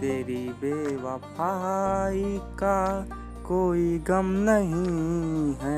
तेरी बेवफाई का कोई गम नहीं है।